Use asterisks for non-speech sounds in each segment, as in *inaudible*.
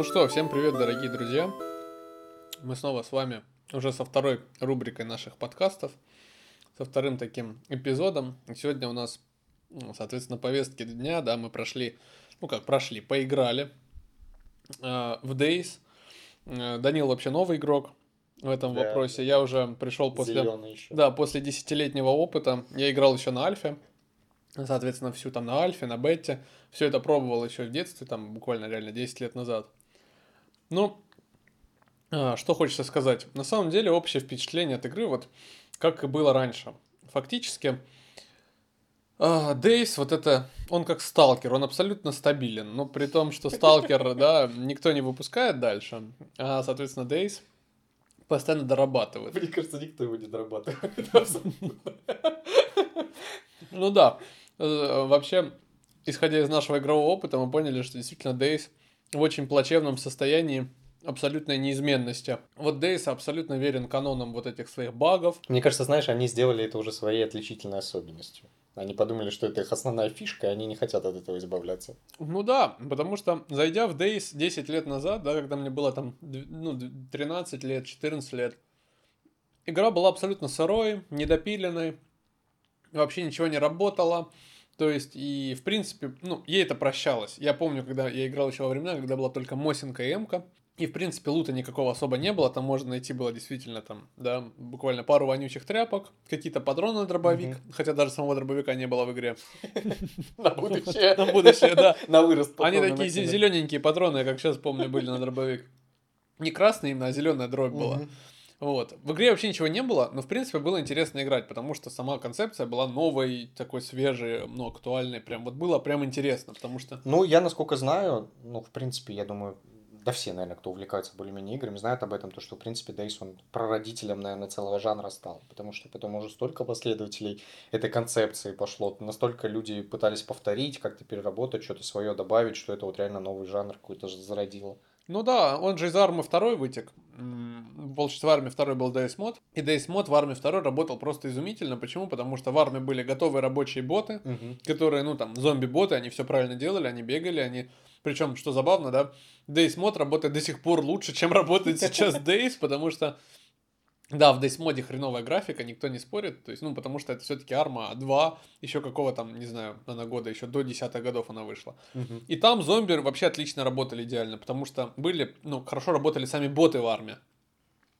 Ну что, всем привет, дорогие друзья. Мы снова с вами уже со второй рубрикой наших подкастов, со вторым таким эпизодом. Сегодня у нас, ну, соответственно, повестки дня, да, мы прошли, ну как прошли, поиграли э, в Days. Э, Данил вообще новый игрок в этом Да. вопросе. Я уже пришел после... Да, после десятилетнего опыта я играл еще на альфе. Соответственно, всю там на альфе, на бете. Все это пробовал еще в детстве, там буквально реально 10 лет назад. Ну, а, что хочется сказать. На самом деле, общее впечатление от игры, вот как и было раньше. Фактически, а, Дейс, вот это, он как сталкер, он абсолютно стабилен. Но при том, что сталкер, *laughs* да, никто не выпускает дальше. А, соответственно, Дейс постоянно дорабатывает. Мне кажется, никто его не дорабатывает. *laughs* Ну да, Э, вообще, исходя из нашего игрового опыта, мы поняли, что действительно Days в очень плачевном состоянии абсолютной неизменности. Вот Days абсолютно верен канонам вот этих своих багов. Мне кажется, знаешь, они сделали это уже своей отличительной особенностью. Они подумали, что это их основная фишка, и они не хотят от этого избавляться. Ну да, потому что зайдя в Days 10 лет назад, да, когда мне было там ну, д- 13 лет, 14 лет, игра была абсолютно сырой, недопиленной, вообще ничего не работало. То есть, и в принципе, ну, ей это прощалось. Я помню, когда я играл еще во времена, когда была только Мосинка и Эмка, и, в принципе, лута никакого особо не было, там можно найти было действительно там, да, буквально пару вонючих тряпок, какие-то патроны на дробовик, хотя даже самого дробовика не было в игре. *laughs* На будущее. На будущее, да. *laughs* На вырост. Они такие зелененькие патроны, как сейчас помню, были на дробовик. Не красные именно, а зеленая дробь была. Вот. В игре вообще ничего не было, но в принципе было интересно играть, потому что сама концепция была новой, такой свежей, ну, актуальной. Прям вот было прям интересно, потому что. Ну, я, насколько знаю, ну, в принципе, я думаю, да все, наверное, кто увлекается более-менее играми, знают об этом, то, что, в принципе, Дейс, он прародителем, наверное, целого жанра стал, потому что потом уже столько последователей этой концепции пошло, настолько люди пытались повторить, как-то переработать, что-то свое добавить, что это вот реально новый жанр какой-то зародило. Ну да, он же из армы второй вытек. М, Волчество армии второй был Days Mod. И Days Mod в армии второй работал просто изумительно. Почему? Потому что в армии были готовые рабочие боты, которые, ну, там, зомби-боты, они все правильно делали, они бегали, они... Причем, что забавно, да, Days Mod работает до сих пор лучше, чем работает сейчас Days, потому что, да, в Mod хреновая графика, никто не спорит, то есть, ну, потому что это все-таки Арма 2, еще какого там, не знаю, она года, еще до 10 годов она вышла. Мгм. И там зомби вообще отлично работали идеально, потому что были, ну, хорошо работали сами боты в армии.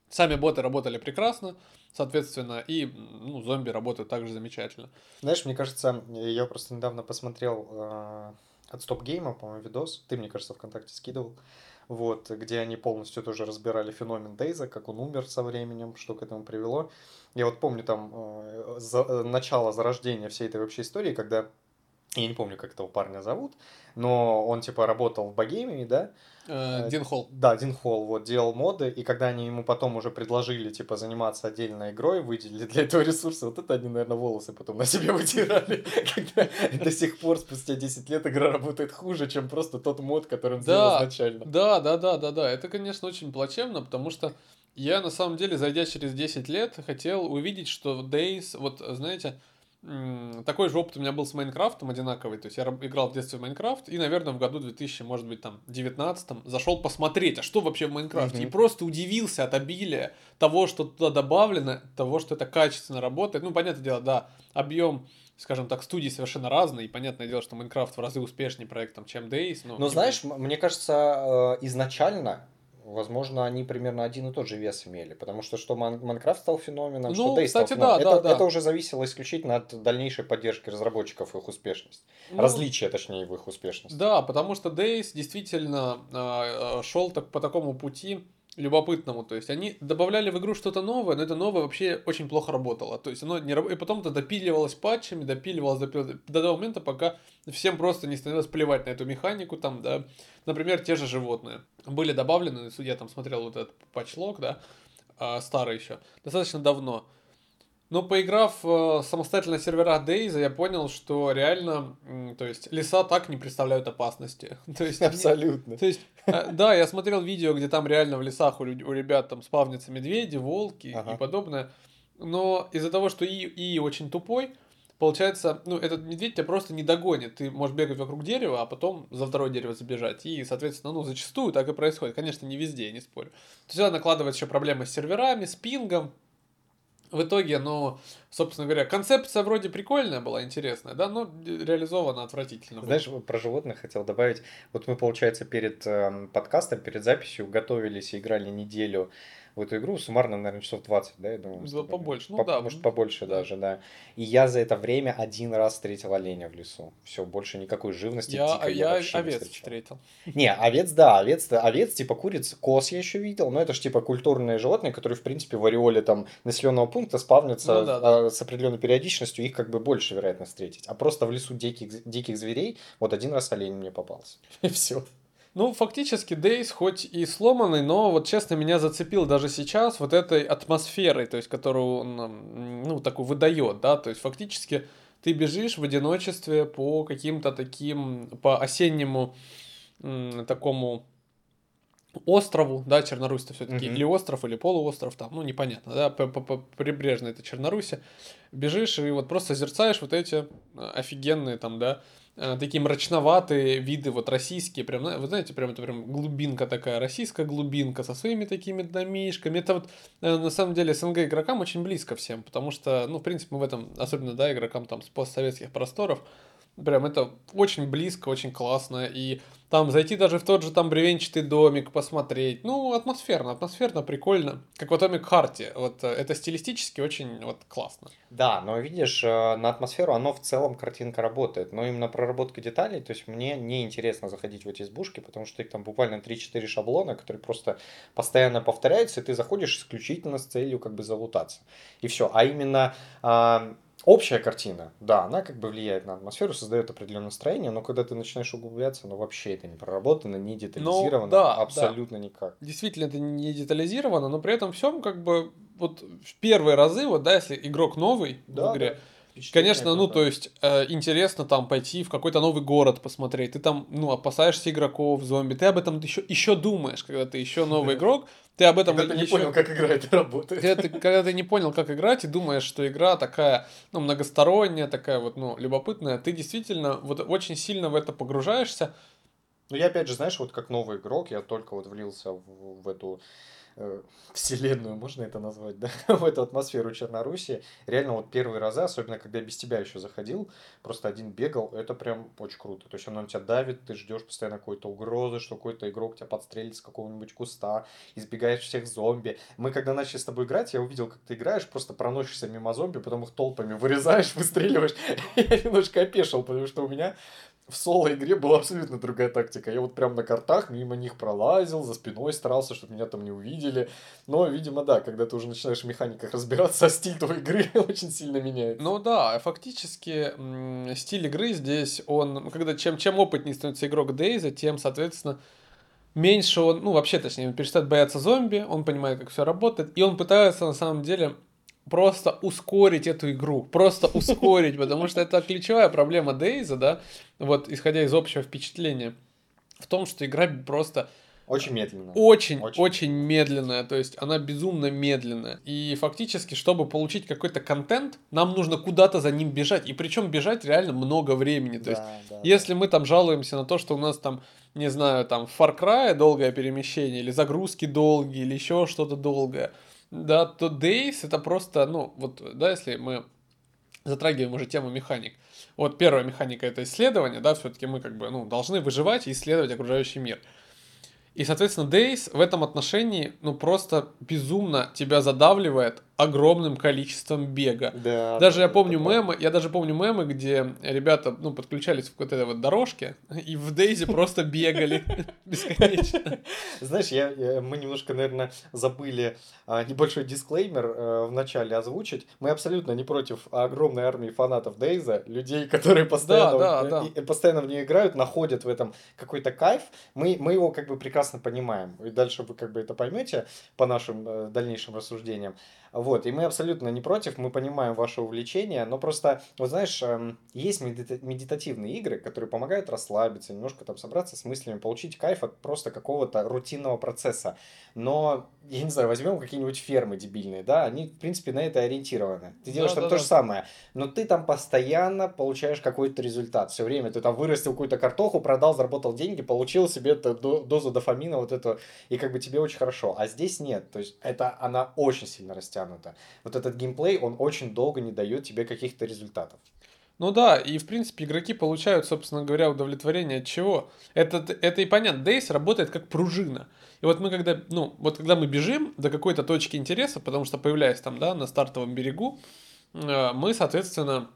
Сами боты работали прекрасно, соответственно, и, ну, зомби работают также замечательно. Знаешь, мне кажется, я просто недавно посмотрел э, от Стоп Гейма, по-моему, видос. Ты, мне кажется, ВКонтакте скидывал. Вот, где они полностью тоже разбирали феномен Дейза, как он умер со временем, что к этому привело. Я вот помню там э, за- э, начало зарождения всей этой вообще истории, когда я не помню, как этого парня зовут, но он типа работал в Богемии, да, Э, Дин Холл. да, Дин Холл вот делал моды, и когда они ему потом уже предложили, типа, заниматься отдельной игрой, выделили для этого ресурса, вот это они, наверное, волосы потом на себе вырывали, *laughs* когда до сих пор, спустя 10 лет, игра работает хуже, чем просто тот мод, который он сделал изначально. Да, да, да, да, да. Это, конечно, очень плачевно, потому что я, на самом деле, зайдя через 10 лет, хотел увидеть, что DayZ, вот, знаете, такой же опыт у меня был с Майнкрафтом одинаковый. То есть я играл в детстве в Майнкрафт, и, наверное, в году 2000, может быть, там, 19 зашел посмотреть, а что вообще в Майнкрафте. Мгм. И просто удивился от обилия того, что туда добавлено, того, что это качественно работает. Ну, понятное дело, да, объем скажем так, студии совершенно разные, и понятное дело, что Майнкрафт в разы успешнее проектом, чем DayZ. Но, Но тем знаешь, мне кажется, э, изначально, возможно, они примерно один и тот же вес имели, потому что что Майн- Майнкрафт стал феноменом, Ну, что DayZ стал феноменом. да, это, да, да. это уже зависело исключительно от дальнейшей поддержки разработчиков и их успешности. Ну, Различия, точнее, в их успешности. Да, потому что DayZ действительно шел так, по такому пути любопытному. То есть они добавляли в игру что-то новое, но это новое вообще очень плохо работало. То есть оно не раб- И потом это допиливалось патчами, допиливалось, допиливалось до того момента, пока всем просто не становилось плевать на эту механику. Там, да. Например, те же животные. Были добавлены, я там смотрел вот этот патчлог, да, а, старый еще, достаточно давно. Но поиграв э, самостоятельно на серверах Дейза, я понял, что реально, то есть, леса так не представляют опасности. *laughs* То есть, Абсолютно. то есть, э, да, я смотрел видео, где там реально в лесах у, у ребят там спавнятся медведи, волки Ага. и подобное. Но из-за того, что и, и очень тупой, получается, ну, этот медведь тебя просто не догонит. Ты можешь бегать вокруг дерева, а потом за второе дерево забежать. И, соответственно, ну, зачастую так и происходит. Конечно, не везде, я не спорю. То сюда накладывается еще проблемы с серверами, с пингом. В итоге, ну, собственно говоря, концепция вроде прикольная была, интересная, да, но реализована отвратительно. Знаешь, про животных хотел добавить. Вот мы, получается, перед э, подкастом, перед записью готовились и играли неделю в эту игру, суммарно, наверное, часов 20, да, я думаю. Да, побольше, ну По- да. Может, побольше даже, да. И я за это время один раз встретил оленя в лесу. Все, больше никакой живности Я, дикой я вообще не овец встречал. встретил. Не, овец, да, овец, овец, типа куриц, коз я еще видел, но это же типа культурные животные, которые, в принципе, в ореоле там населенного пункта спавнятся Ну да, да. а, с определенной периодичностью, их как бы больше вероятно встретить. А просто в лесу диких, диких зверей, вот один раз олень мне попался. *laughs* И все. Ну, фактически, Дейс хоть и сломанный, но вот честно меня зацепил даже сейчас вот этой атмосферой, то есть, которую он, ну, такую выдает, да, то есть, фактически ты бежишь в одиночестве по каким-то таким, по осеннему м, такому острову, да, Чернорусь-то все-таки, Мгм. или остров, или полуостров там, ну, непонятно, да, по, по, по прибрежной это Черноруси, бежишь и вот просто созерцаешь вот эти э, офигенные там, да, такие мрачноватые виды, вот российские, прям, вы знаете, прям это прям глубинка такая, российская глубинка со своими такими домишками. Это вот э, на самом деле СНГ игрокам очень близко всем, потому что, ну, в принципе, мы в этом, особенно, да, игрокам там с постсоветских просторов, прям это очень близко, очень классно, и там зайти даже в тот же там бревенчатый домик, посмотреть, ну, атмосферно, атмосферно, прикольно, как в Atomic Heart, вот э, это стилистически очень вот классно. Да, но видишь, э, на атмосферу оно в целом картинка работает, но именно проработка деталей, то есть мне не интересно заходить в эти избушки, потому что их там буквально 3-4 шаблона, которые просто постоянно повторяются, и ты заходишь исключительно с целью как бы залутаться. И все. А именно а, общая картина, да, она как бы влияет на атмосферу, создает определенное настроение, но когда ты начинаешь углубляться, ну вообще это не проработано, не детализировано, Ну, да, абсолютно никак. Действительно, это не детализировано, но при этом всем как бы вот в первые разы, вот, да, если игрок новый Да, в игре, да. Конечно, ну, то есть, э, интересно там пойти в какой-то новый город посмотреть. Ты там, ну, опасаешься игроков, зомби. Ты об этом еще, еще думаешь, когда ты еще новый игрок. Ты об этом Когда ты не еще- понял, как игра это работает. когда ты, когда ты не понял, как играть, и думаешь, что игра такая, ну, многосторонняя, такая вот, ну, любопытная, ты действительно вот очень сильно в это погружаешься. Ну, я опять же, знаешь, вот как новый игрок, я только вот влился в, в эту вселенную, можно это назвать, да, *laughs* в эту атмосферу Черноруссии. Реально вот первые разы, особенно когда я без тебя еще заходил, просто один бегал, это прям очень круто. То есть оно на тебя давит, ты ждешь постоянно какой-то угрозы, что какой-то игрок тебя подстрелит с какого-нибудь куста, избегаешь всех зомби. Мы когда начали с тобой играть, я увидел, как ты играешь, просто проносишься мимо зомби, потом их толпами вырезаешь, *laughs* выстреливаешь. *laughs* Я немножко опешил, потому что у меня в соло-игре была абсолютно другая тактика. Я вот прям на картах мимо них пролазил, за спиной старался, чтобы меня там не увидели. Но, видимо, да, когда ты уже начинаешь в механиках разбираться, *laughs* стиль твоей игры *laughs* очень сильно меняется. Ну да, фактически м, стиль игры здесь, он, когда чем, чем опытнее становится игрок Дейза, тем, соответственно, меньше он, ну вообще, точнее, он перестает бояться зомби, он понимает, как все работает, и он пытается на самом деле просто ускорить эту игру, просто ускорить, потому что это ключевая проблема Дейза, да, вот исходя из общего впечатления, в том, что игра просто Очень медленно. очень, Очень. очень, медленная, то есть она безумно медленная. И фактически, чтобы получить какой-то контент, нам нужно куда-то за ним бежать. И причем бежать реально много времени. То есть, Да, да, если мы там жалуемся на то, что у нас там, не знаю, там в Far Cry долгое перемещение, или загрузки долгие, или еще что-то долгое, да, то Days это просто, ну, вот, да, если мы затрагиваем уже тему механик. Вот первая механика это исследование, да, все-таки мы как бы, ну, должны выживать и исследовать окружающий мир. И, соответственно, Days в этом отношении, ну, просто безумно тебя задавливает огромным количеством бега. Да, Даже да, я это помню правда. мемы, я даже помню мемы, где ребята, ну, подключались к вот этой вот дорожке, и в Дейзи просто бегали *laughs* бесконечно. Знаешь, я, мы немножко, наверное, забыли а, небольшой дисклеймер э, в начале озвучить. Мы абсолютно не против огромной армии фанатов Дейза, людей, которые постоянно, да, в- да. и постоянно в нее играют, находят в этом какой-то кайф. Мы, мы его как бы прекрасно понимаем. И дальше вы как бы это поймете по нашим э, дальнейшим рассуждениям. Вот. И мы абсолютно не против, мы понимаем ваше увлечение, но просто, вот знаешь, эм, есть медита- медитативные игры, которые помогают расслабиться, немножко там собраться с мыслями, получить кайф от просто какого-то рутинного процесса. Но, я не знаю, возьмем какие-нибудь фермы дебильные, да, они, в принципе, на это ориентированы. Ты делаешь Да, там да, то же да. самое, но ты там постоянно получаешь какой-то результат. Все время ты там вырастил какую-то картоху, продал, заработал деньги, получил себе эту до- дозу дофамина, вот эту, и как бы тебе очень хорошо. А здесь нет. То есть это она очень сильно растянута. Вот этот геймплей, он очень долго не дает тебе каких-то результатов. Ну да, и в принципе игроки получают, собственно говоря, удовлетворение от чего? Это, это и понятно, Дейс работает как пружина. И вот мы когда, ну, вот когда мы бежим до какой-то точки интереса, потому что появляясь там, да, на стартовом берегу, э, мы, соответственно,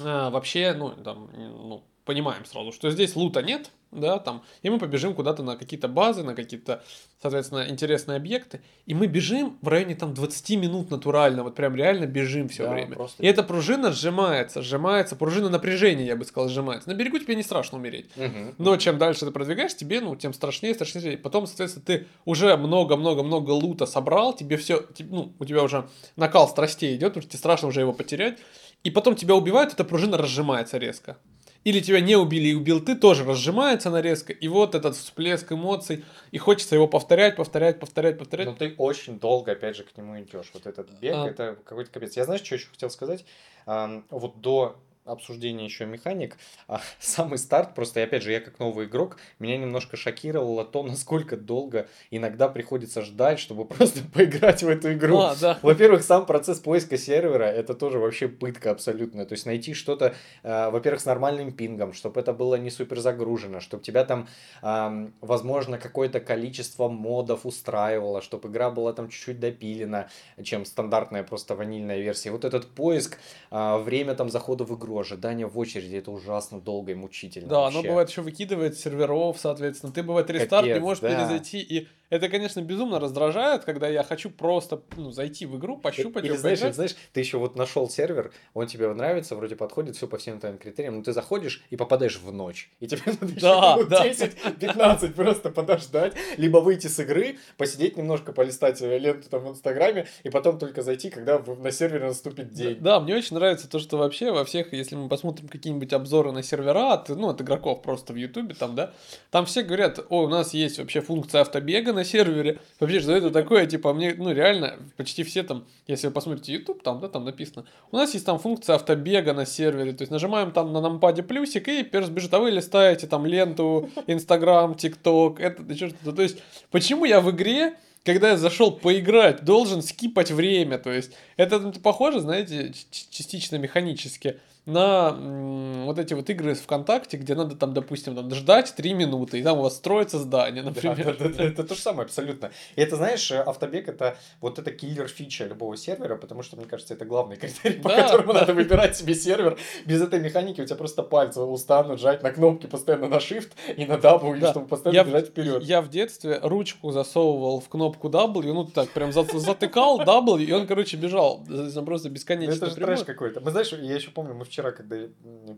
э, вообще, ну, там, ну, понимаем сразу, что здесь лута нет, да, там, и мы побежим куда-то на какие-то базы, на какие-то, соответственно, интересные объекты, и мы бежим в районе там 20 минут натурально, вот прям реально бежим все Да, время. просто И эта пружина сжимается, сжимается, пружина напряжения, я бы сказал, сжимается. На берегу тебе не страшно умереть. Но чем дальше ты продвигаешь, тебе, ну, тем страшнее, страшнее. Потом, соответственно, ты уже много-много-много лута собрал, тебе все, ну, у тебя уже накал страстей идет, потому что тебе страшно уже его потерять. И потом тебя убивают, эта пружина разжимается резко. Или тебя не убили и убил ты, тоже разжимается она резко. И вот этот всплеск эмоций, и хочется его повторять, повторять, повторять, повторять. Но ты очень долго, опять же, к нему идешь. Вот этот бег, А. это какой-то капец. Я знаешь, что еще хотел сказать? Ам, Вот до обсуждения еще механик, а, *laughs* самый старт, просто, и опять же, я как новый игрок, меня немножко шокировало то, *laughs* насколько долго иногда приходится ждать, чтобы *laughs* просто поиграть в эту игру. А, да. Во-первых, сам процесс поиска сервера это тоже вообще пытка абсолютная. То есть найти что-то, э, во-первых, с нормальным пингом, чтобы это было не супер загружено, чтобы тебя там, ам, возможно, какое-то количество модов устраивало, чтобы игра была там чуть-чуть допилена, чем стандартная просто ванильная версия. Вот этот поиск, а, время там захода в игру, ожидание в очереди, это ужасно долго и мучительно. Да, оно вообще. бывает еще выкидывает серверов, соответственно. Ты бывает рестарт, не Капец, можешь да. перезайти. И это, конечно, безумно раздражает, когда я хочу просто ну, зайти в игру, пощупать Или знаешь, поиграть. знаешь, ты еще вот нашел сервер, он тебе нравится, вроде подходит, все по всем твоим критериям, но ты заходишь и попадаешь в ночь. И тебе *laughs* надо еще Да, да. 10-15 просто подождать, либо выйти с игры, посидеть немножко, полистать э, ленту там в Инстаграме, и потом только зайти, когда на сервере наступит день. Да, мне очень нравится то, что вообще во всех, если мы посмотрим какие-нибудь обзоры на сервера, от, ну, от игроков просто в Ютубе, там, да, там все говорят, о, у нас есть вообще функция автобега на сервере. Вообще, что это такое, типа, мне, ну, реально, почти все там, если вы посмотрите YouTube, там, да, там написано, у нас есть там функция автобега на сервере, то есть нажимаем там на нампаде плюсик, и перс бежит, а вы листаете там ленту, Инстаграм, ТикТок, это, еще что-то. То есть, почему я в игре когда я зашел поиграть, должен скипать время. То есть, это ну, похоже, знаете, частично механически на м, вот эти вот игры ВКонтакте, где надо там, допустим, там, ждать 3 минуты, и там у вас строится здание, *laughs* Да, например. да, да, да, это то же самое абсолютно. И это, знаешь, э, автобег это вот это киллер фича любого сервера, потому что, мне кажется, это главный критерий, по Да, которому да. надо выбирать себе сервер. Без этой механики у тебя просто пальцы устанут жать на кнопки постоянно на shift и на W, Да. чтобы постоянно Я, бежать вперед. я в детстве ручку засовывал в кнопку W, ну так прям за- затыкал W, и он, короче, бежал. За- Просто бесконечно. Это же трэш какой-то. Мы знаешь, я еще помню, мы вчера, когда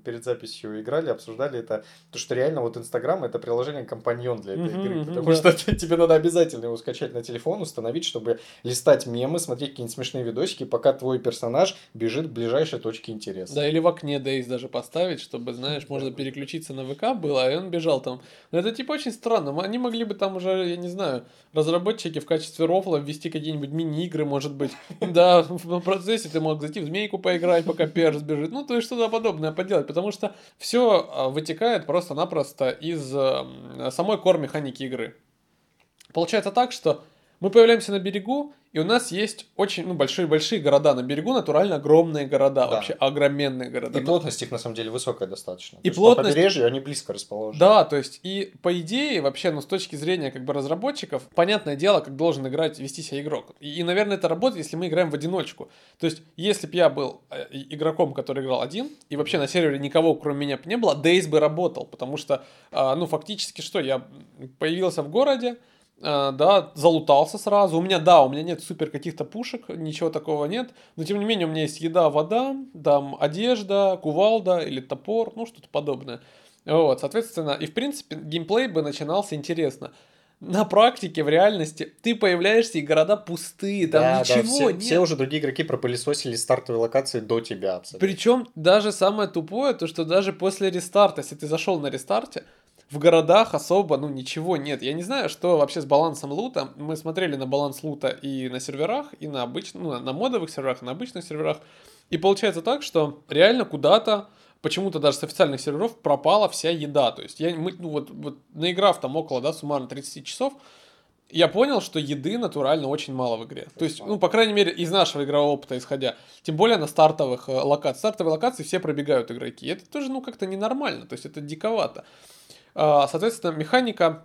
перед записью играли, обсуждали это, то, что реально вот Инстаграм это приложение компаньон для этой игры. Потому что *laughs* тебе надо обязательно его скачать на телефон, установить, чтобы листать мемы, смотреть какие-нибудь смешные видосики, пока твой персонаж бежит к ближайшей точке интереса. Да, или в окне Дейс даже поставить, чтобы, знаешь, можно переключиться на ВК было, и он бежал там. Но это типа очень странно. Они могли бы там уже, я не знаю, разработчики в качестве рофла ввести какие-нибудь мини-игры, может быть. *laughs* Да, в процессе ты мог зайти в змейку поиграть, пока перс бежит. Ну, то есть что-то подобное поделать. Потому что все вытекает просто-напросто из э, самой кор-механики игры. Получается так, что мы появляемся на берегу, и у нас есть очень ну, большие-большие города. На берегу натурально огромные города, Да. вообще огроменные города. И плотность их на самом деле высокая достаточно. И То плотность- По побережью они близко расположены. Да, то есть, и по идее, вообще, ну, с точки зрения, как бы, разработчиков, понятное дело, как должен играть, вести себя игрок. И, и, наверное, это работает, если мы играем в одиночку. То есть, если бы я был э, игроком, который играл один, и вообще на сервере никого, кроме меня, б не было, Дейс бы работал, потому что, а, ну, фактически, что, я появился в городе, да, залутался сразу. У меня, да, у меня нет супер каких-то пушек, ничего такого нет. Но тем не менее, у меня есть еда, вода, там одежда, кувалда или топор, ну что-то подобное. Вот, соответственно, и в принципе геймплей бы начинался интересно. на практике, в реальности, ты появляешься, и города пустые, там Да, да, ничего все, нет. все уже другие игроки пропылесосили стартовые локации до тебя абсолютно. Причем даже самое тупое, то что даже после рестарта, если ты зашел на рестарте, в городах особо, ну, ничего нет. Я не знаю, что вообще с балансом лута. Мы смотрели на баланс лута и на серверах, и на обычных, ну, на модовых серверах, и на обычных серверах. И получается так, что реально куда-то, почему-то даже с официальных серверов пропала вся еда. То есть я, мы, ну, вот, вот наиграв там около, да, суммарно 30 часов, я понял, что еды натурально очень мало в игре. То есть, ну, по крайней мере, из нашего игрового опыта исходя. Тем более на стартовых э, локациях. Стартовые локации все пробегают игроки. Это тоже, ну, как-то ненормально. То есть, это диковато. А, Соответственно, механика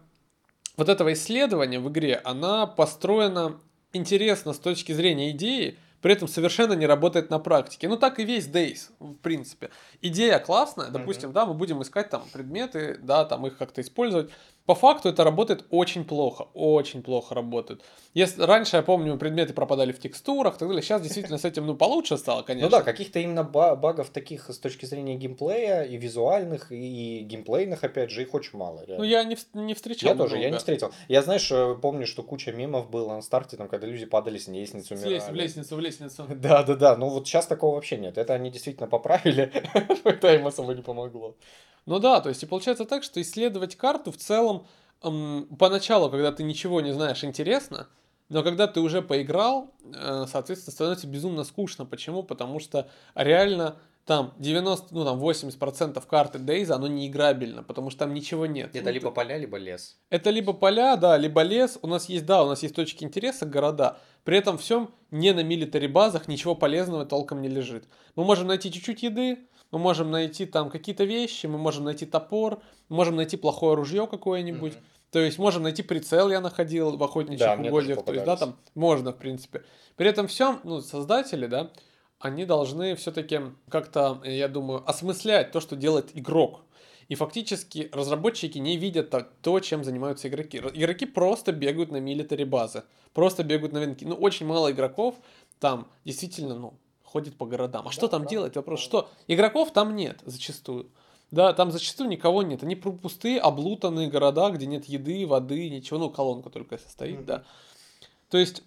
вот этого исследования в игре, она построена интересно с точки зрения идеи, при этом совершенно не работает на практике. Ну, так и весь Days, в принципе. Идея классная, допустим, да, мы будем искать там предметы, да, там их как-то использовать. По факту это работает очень плохо, очень плохо работает. Если раньше, я помню, предметы пропадали в текстурах и так далее, сейчас действительно с этим, ну, получше стало, конечно. Ну да, каких-то именно ба- багов таких с точки зрения геймплея и визуальных, и геймплейных, опять же, их очень мало. Ну, реально. я не, не встречал Я тоже, я много. не встретил. Я, знаешь, э, помню, что куча мемов было на старте, там, когда люди падали с лестницы, умирали. в лестницу, в лестницу. *laughs* Да, да, да. Ну вот сейчас такого вообще нет. Это они действительно поправили. *laughs* Это им особо не помогло. Ну да, то есть и получается так, что исследовать карту в целом эм, поначалу, когда ты ничего не знаешь, интересно, но когда ты уже поиграл, э, соответственно, становится безумно скучно. Почему? Потому что реально там 90, ну там 80% карты Days, оно не играбельно, потому что там ничего нет. Это Ну, либо поля, либо лес. это либо поля, да, либо лес. У нас есть, да, у нас есть точки интереса, города. При этом всем не на милитари базах ничего полезного толком не лежит. Мы можем найти чуть-чуть еды, мы можем найти там какие-то вещи, мы можем найти топор, можем найти плохое ружье какое-нибудь. Мгм. То есть можем найти прицел, я находил в охотничьих Да, угодьях. То есть, да, там можно, в принципе. При этом всем, ну, создатели, да, они должны все-таки как-то, я думаю, осмыслять то, что делает игрок. И фактически разработчики не видят то, чем занимаются игроки. Игроки просто бегают на милитари базы, просто бегают на венки. Ну, очень мало игроков там действительно, ну, ходит по городам. А что Да, там правда, делать? Вопрос, правда. что? Игроков там нет зачастую. Да, там зачастую никого нет. Они пустые, облутанные города, где нет еды, воды, ничего. Ну, колонка только состоит, Мгм. да. То есть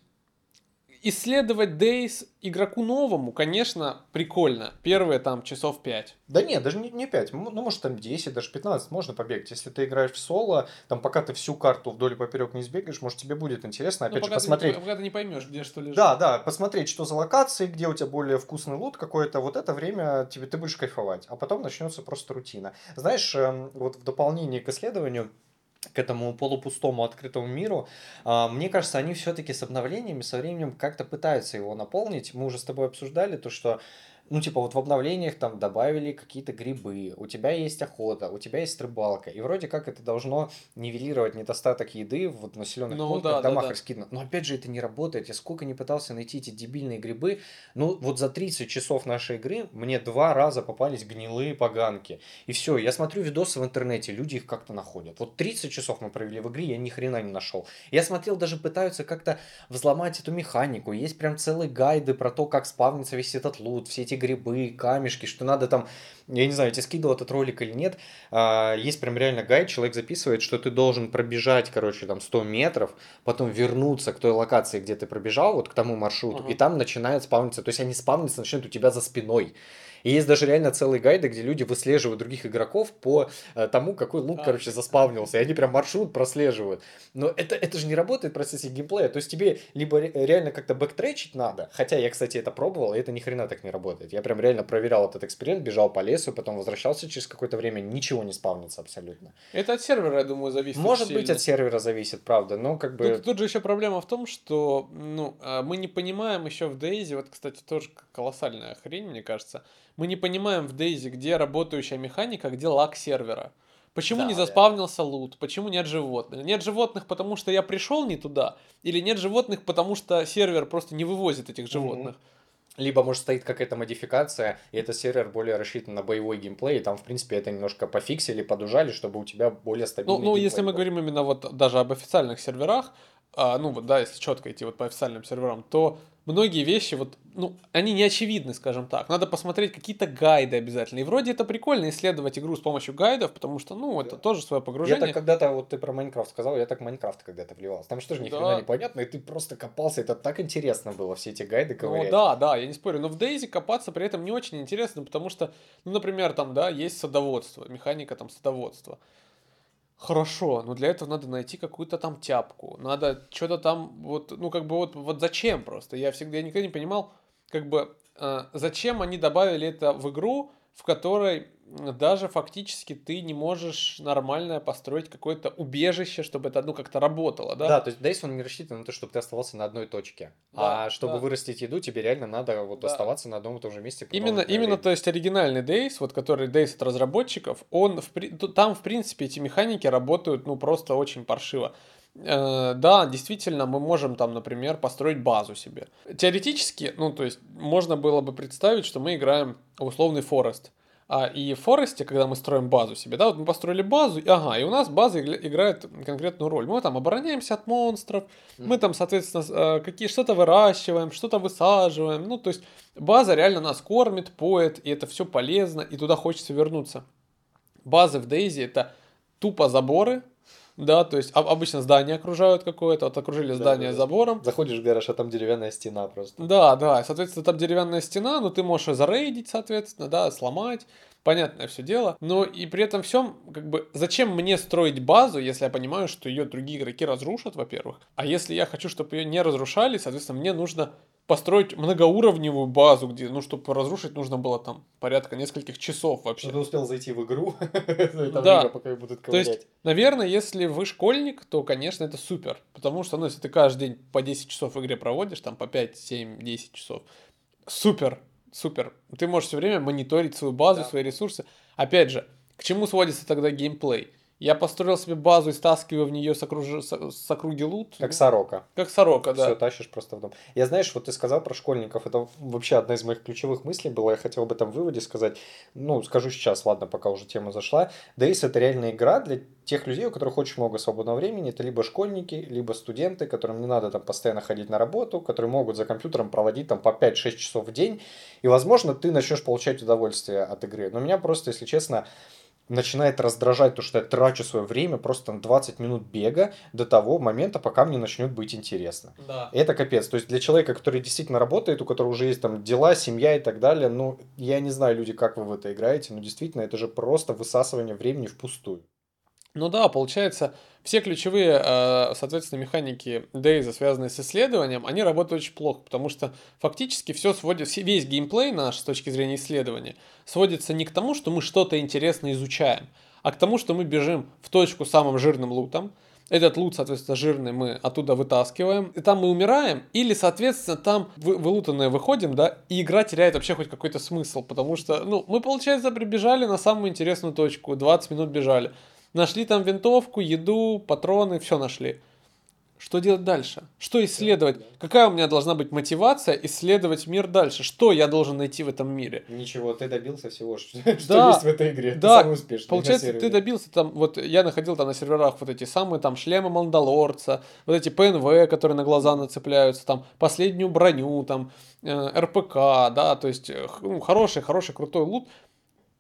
исследовать Days игроку новому, конечно, прикольно. Первые там часов 5. Да нет, даже не, не 5, ну может там 10, даже 15 можно побегать. Если ты играешь в соло, там пока ты всю карту вдоль и поперек не сбегаешь, может тебе будет интересно, опять же, пока, посмотреть. Ты, пока ты не поймешь, где что лежит. Да, да, посмотреть, что за локации, где у тебя более вкусный лут какой-то, вот это время тебе ты будешь кайфовать, а потом начнется просто рутина. Знаешь, эм, вот в дополнение к исследованию, к этому полупустому открытому миру, а, мне кажется, они все-таки с обновлениями со временем как-то пытаются его наполнить. Мы уже с тобой обсуждали то, что ну, типа, вот в обновлениях там добавили какие-то грибы, у тебя есть охота, у тебя есть рыбалка, и вроде как это должно нивелировать недостаток еды в вот населенных Ну, пунктах, да, да, домах да. раскидано. Но опять же, это не работает. Я сколько не пытался найти эти дебильные грибы, ну, вот за 30 часов нашей игры мне два раза попались гнилые поганки. И все, я смотрю видосы в интернете, люди их как-то находят. Вот 30 часов мы провели в игре, я ни хрена не нашел. Я смотрел, даже пытаются как-то взломать эту механику. Есть прям целые гайды про то, как спавнится весь этот лут, все эти грибы, камешки, что надо там, я не знаю, я тебе скидывал этот ролик или нет, а, есть прям реально гайд, человек записывает, что ты должен пробежать, короче, там 100 метров, потом вернуться к той локации, где ты пробежал, вот к тому маршруту, Ага. и там начинает спавниться, то есть они спавниться начнут у тебя за спиной. И есть даже реально целые гайды, где люди выслеживают других игроков по э, тому, какой лук, А, короче, заспавнился. И они прям маршрут прослеживают. Но это, это же не работает в процессе геймплея. То есть тебе либо ре- реально как-то бэктречить надо, хотя я, кстати, это пробовал, и это ни хрена так не работает. Я прям реально проверял этот эксперимент, бежал по лесу, потом возвращался через какое-то время, ничего не спавнится абсолютно. Это от сервера, я думаю, зависит. Может сильно. быть, от сервера зависит, правда, но как бы... Тут, тут же еще проблема в том, что ну, а, мы не понимаем еще в Дейзи, вот, кстати, тоже колоссальная хрень, мне кажется, мы не понимаем в Дейзи, где работающая механика, где лаг сервера. Почему Да, не да. заспавнился лут? Почему нет животных? Нет животных, потому что я пришел не туда? Или нет животных, потому что сервер просто не вывозит этих животных? Либо, может, стоит какая-то модификация, и этот сервер более рассчитан на боевой геймплей, и там, в принципе, это немножко пофиксили, подужали, чтобы у тебя более Ну, стабильный ну, геймплей если мы был. говорим именно вот даже об официальных серверах, а, ну вот да, если четко идти вот по официальным серверам, то многие вещи, вот, ну, они не очевидны, скажем так. Надо посмотреть какие-то гайды обязательно. И вроде это прикольно исследовать игру с помощью гайдов, потому что, ну, это тоже свое погружение. Я так когда-то, вот ты про Майнкрафт сказал, я так Майнкрафт когда-то вливался. Там что же ни Да. хрена непонятно, и ты просто копался, это так интересно было, все эти гайды Ну ковырять. да, да, я не спорю. Но в Дейзи копаться при этом не очень интересно, потому что, ну, например, там, да, есть садоводство, механика там садоводства. Хорошо, но для этого надо найти какую-то там тяпку. Надо что-то там, вот, ну, как бы вот, вот зачем просто? Я всегда, я никогда не понимал, как бы, э, зачем они добавили это в игру, в которой даже фактически ты не можешь нормально построить какое-то убежище, чтобы это, ну, как-то работало, да? Да, то есть Дейс, он не рассчитан на то, чтобы ты оставался на одной точке. Да, а чтобы да. вырастить еду, тебе реально надо вот Да. оставаться на одном и том же месте. Именно, именно, то есть оригинальный Days, вот который Days от разработчиков, он в, там, в принципе, эти механики работают, ну, просто очень паршиво. Э, да, действительно, мы можем там, например, построить базу себе. Теоретически, ну, то есть, можно было бы представить, что мы играем в условный Форест. А, и в Форесте, когда мы строим базу себе, да, вот мы построили базу, и, ага, и у нас база играет конкретную роль. Мы там обороняемся от монстров, мы там, соответственно, э, какие что-то выращиваем, что-то высаживаем. Ну, то есть база реально нас кормит, поет, и это все полезно, и туда хочется вернуться. Базы в Дейзи это тупо заборы, да, то есть об- обычно здание окружают какое-то, вот окружили Да, здание да, да. забором. Заходишь в гараж, а там деревянная стена просто. Да, да, соответственно, там деревянная стена, но ты можешь ее зарейдить, соответственно, да, сломать, понятное все дело. Но и при этом всем, как бы, зачем мне строить базу, если я понимаю, что ее другие игроки разрушат, во-первых. А если я хочу, чтобы ее не разрушали, соответственно, мне нужно построить многоуровневую базу, где, ну, чтобы разрушить, нужно было там порядка нескольких часов вообще. Что ты успел зайти в игру, *laughs* Да. пока будут То есть, наверное, если вы школьник, то, конечно, это супер. Потому что, ну, если ты каждый день по 10 часов в игре проводишь, там по 5, 7, 10 часов, супер, супер. Ты можешь все время мониторить свою базу, свои ресурсы. Опять же, к чему сводится тогда геймплей? Я построил себе базу и стаскиваю в нее с, окруж- с- округи лут. Как сорока. Как сорока, да. Все тащишь просто в дом. Я знаешь, вот ты сказал про школьников, это вообще одна из моих ключевых мыслей была, я хотел об этом выводе сказать. Ну, скажу сейчас, ладно, пока уже тема зашла. Days это реальная игра для тех людей, у которых очень много свободного времени. Это либо школьники, либо студенты, которым не надо там постоянно ходить на работу, которые могут за компьютером проводить там по 5-6 часов в день. И, возможно, ты начнешь получать удовольствие от игры. Но меня просто, если честно, начинает раздражать то, что я трачу свое время просто на 20 минут бега до того момента, пока мне начнет быть интересно. Да. Это капец. То есть для человека, который действительно работает, у которого уже есть там дела, семья и так далее, ну, я не знаю, люди, как вы в это играете, но действительно, это же просто высасывание времени впустую. Ну да, получается, все ключевые, э, соответственно, механики Дейза, связанные с исследованием, они работают очень плохо, потому что фактически все сводит, все- весь геймплей наш с точки зрения исследования сводится не к тому, что мы что-то интересно изучаем, а к тому, что мы бежим в точку самым жирным лутом, этот лут, соответственно, жирный мы оттуда вытаскиваем, и там мы умираем, или, соответственно, там вы, вылутанное выходим, да, и игра теряет вообще хоть какой-то смысл, потому что, ну, мы, получается, прибежали на самую интересную точку, 20 минут бежали, Нашли там винтовку, еду, патроны, все нашли. Что делать дальше? Что исследовать? Какая у меня должна быть мотивация исследовать мир дальше? Что я должен найти в этом мире? Ничего, ты добился всего, что, *laughs* Да, есть в этой игре. да, ты самый успешный Получается, ты добился там, вот я находил там на серверах вот эти самые там шлемы Мандалорца, вот эти ПНВ, которые на глаза нацепляются, там последнюю броню, там э, РПК, да, то есть э, ну, хороший, хороший, крутой лут.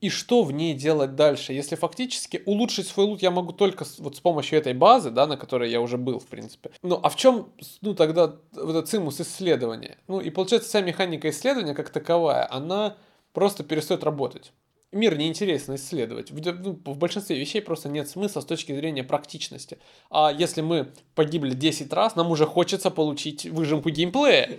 И что в ней делать дальше? Если фактически улучшить свой лут я могу только с, вот с помощью этой базы, да, на которой я уже был, в принципе. Ну, а в чем, ну, тогда вот этот цимус исследования? Ну, и получается, вся механика исследования как таковая, она просто перестает работать. Мир неинтересно исследовать. В, ну, в большинстве вещей просто нет смысла с точки зрения практичности. А если мы погибли 10 раз, нам уже хочется получить выжимку геймплея.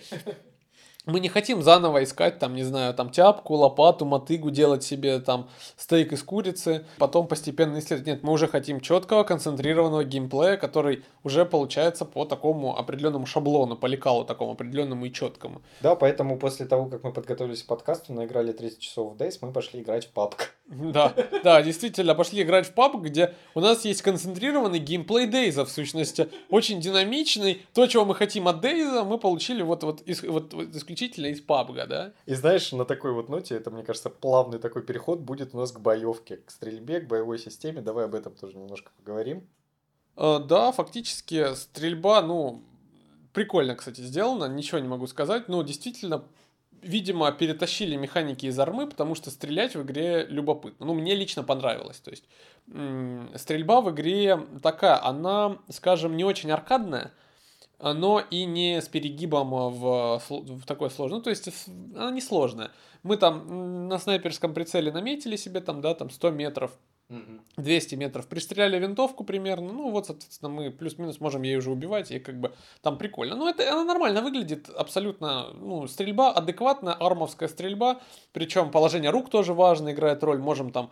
Мы не хотим заново искать, там, не знаю, там, тяпку, лопату, мотыгу, делать себе, там, стейк из курицы, потом постепенно исследовать. Нет, мы уже хотим четкого, концентрированного геймплея, который уже получается по такому определенному шаблону, по лекалу такому определенному и четкому. Да, поэтому после того, как мы подготовились к подкасту, наиграли 30 часов в Days, мы пошли играть в PUBG. Да, да, действительно, пошли играть в PUBG, где у нас есть концентрированный геймплей Дейза, в сущности, очень динамичный. То, чего мы хотим от Дейза, мы получили вот, вот, из- вот, вот исключительно из PUBG, да? И знаешь, на такой вот ноте, это, мне кажется, плавный такой переход будет у нас к боевке, к стрельбе, к боевой системе. Давай об этом тоже немножко поговорим. Э, Да, фактически стрельба, ну, прикольно, кстати, сделано, ничего не могу сказать, но действительно видимо, перетащили механики из армы, потому что стрелять в игре любопытно. Ну, мне лично понравилось. То есть, стрельба в игре такая, она, скажем, не очень аркадная, но и не с перегибом в, в такое сложное. Ну, то есть, она не сложная. Мы там на снайперском прицеле наметили себе там, да, там 100 метров 200 метров. Пристреляли винтовку примерно. Ну, вот, соответственно, мы плюс-минус можем ей уже убивать. И как бы там прикольно. Ну, это она нормально выглядит. Абсолютно, ну, стрельба адекватная, армовская стрельба. Причем положение рук тоже важно, играет роль. Можем там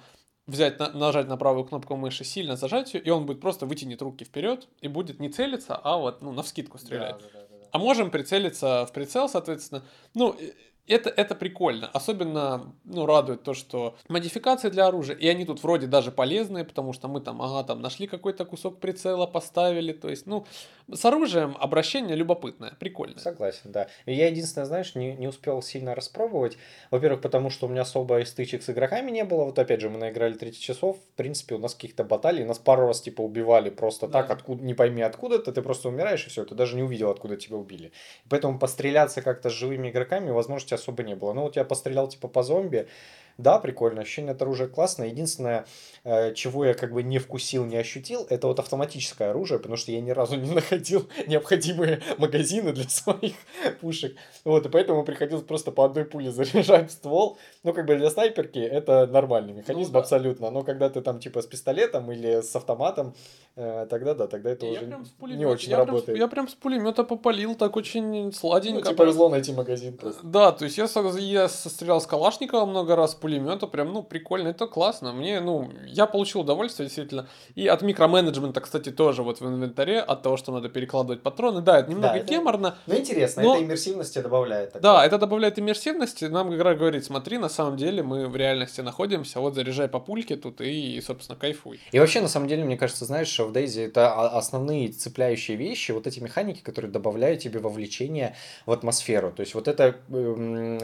взять, на, нажать на правую кнопку мыши, сильно зажать ее, и он будет просто вытянет руки вперед и будет не целиться, а вот, ну, на вскидку стрелять. Да, да, да, да. А можем прицелиться в прицел, соответственно. Ну, это, это прикольно. Особенно, ну, радует то, что модификации для оружия, и они тут вроде даже полезные, потому что мы там, ага, там нашли какой-то кусок прицела, поставили, то есть, ну, с оружием обращение любопытное, прикольное. Согласен, да. Я единственное, знаешь, не, не успел сильно распробовать. Во-первых, потому что у меня особо стычек с игроками не было. Вот опять же, мы наиграли 30 часов, в принципе, у нас каких-то баталий, нас пару раз, типа, убивали просто да. так, откуда, не пойми откуда-то, ты просто умираешь, и все, ты даже не увидел, откуда тебя убили. Поэтому постреляться как-то с живыми игроками возможности особо не было. Ну, вот я пострелял, типа, по зомби, да, прикольно, ощущение от оружия классное. Единственное, э, чего я как бы не вкусил, не ощутил, это вот автоматическое оружие, потому что я ни разу не *laughs* находил необходимые магазины для своих пушек. Вот, и поэтому приходилось просто по одной пуле *laughs* заряжать ствол. Ну, как бы для снайперки это нормальный механизм ну, да. абсолютно. Но когда ты там типа с пистолетом или с автоматом, э, тогда да, тогда это я уже не очень я работает. Прям, я прям с пулемета попалил так очень сладенько. Ну, тебе повезло найти магазин просто. Да, то есть я, я стрелял с Калашникова много раз, пулемета прям, ну, прикольно, это классно. Мне, ну, я получил удовольствие, действительно. И от микроменеджмента, кстати, тоже вот в инвентаре, от того, что надо перекладывать патроны. Да, это немного да, это... геморно. Ну, интересно, но... это иммерсивности добавляет. Такое. Да, это добавляет иммерсивности. Нам игра говорит, смотри, на самом деле мы в реальности находимся, вот заряжай по пульке тут и, собственно, кайфуй. И вообще, на самом деле, мне кажется, знаешь, что в Дейзи это основные цепляющие вещи, вот эти механики, которые добавляют тебе вовлечение в атмосферу. То есть вот это э,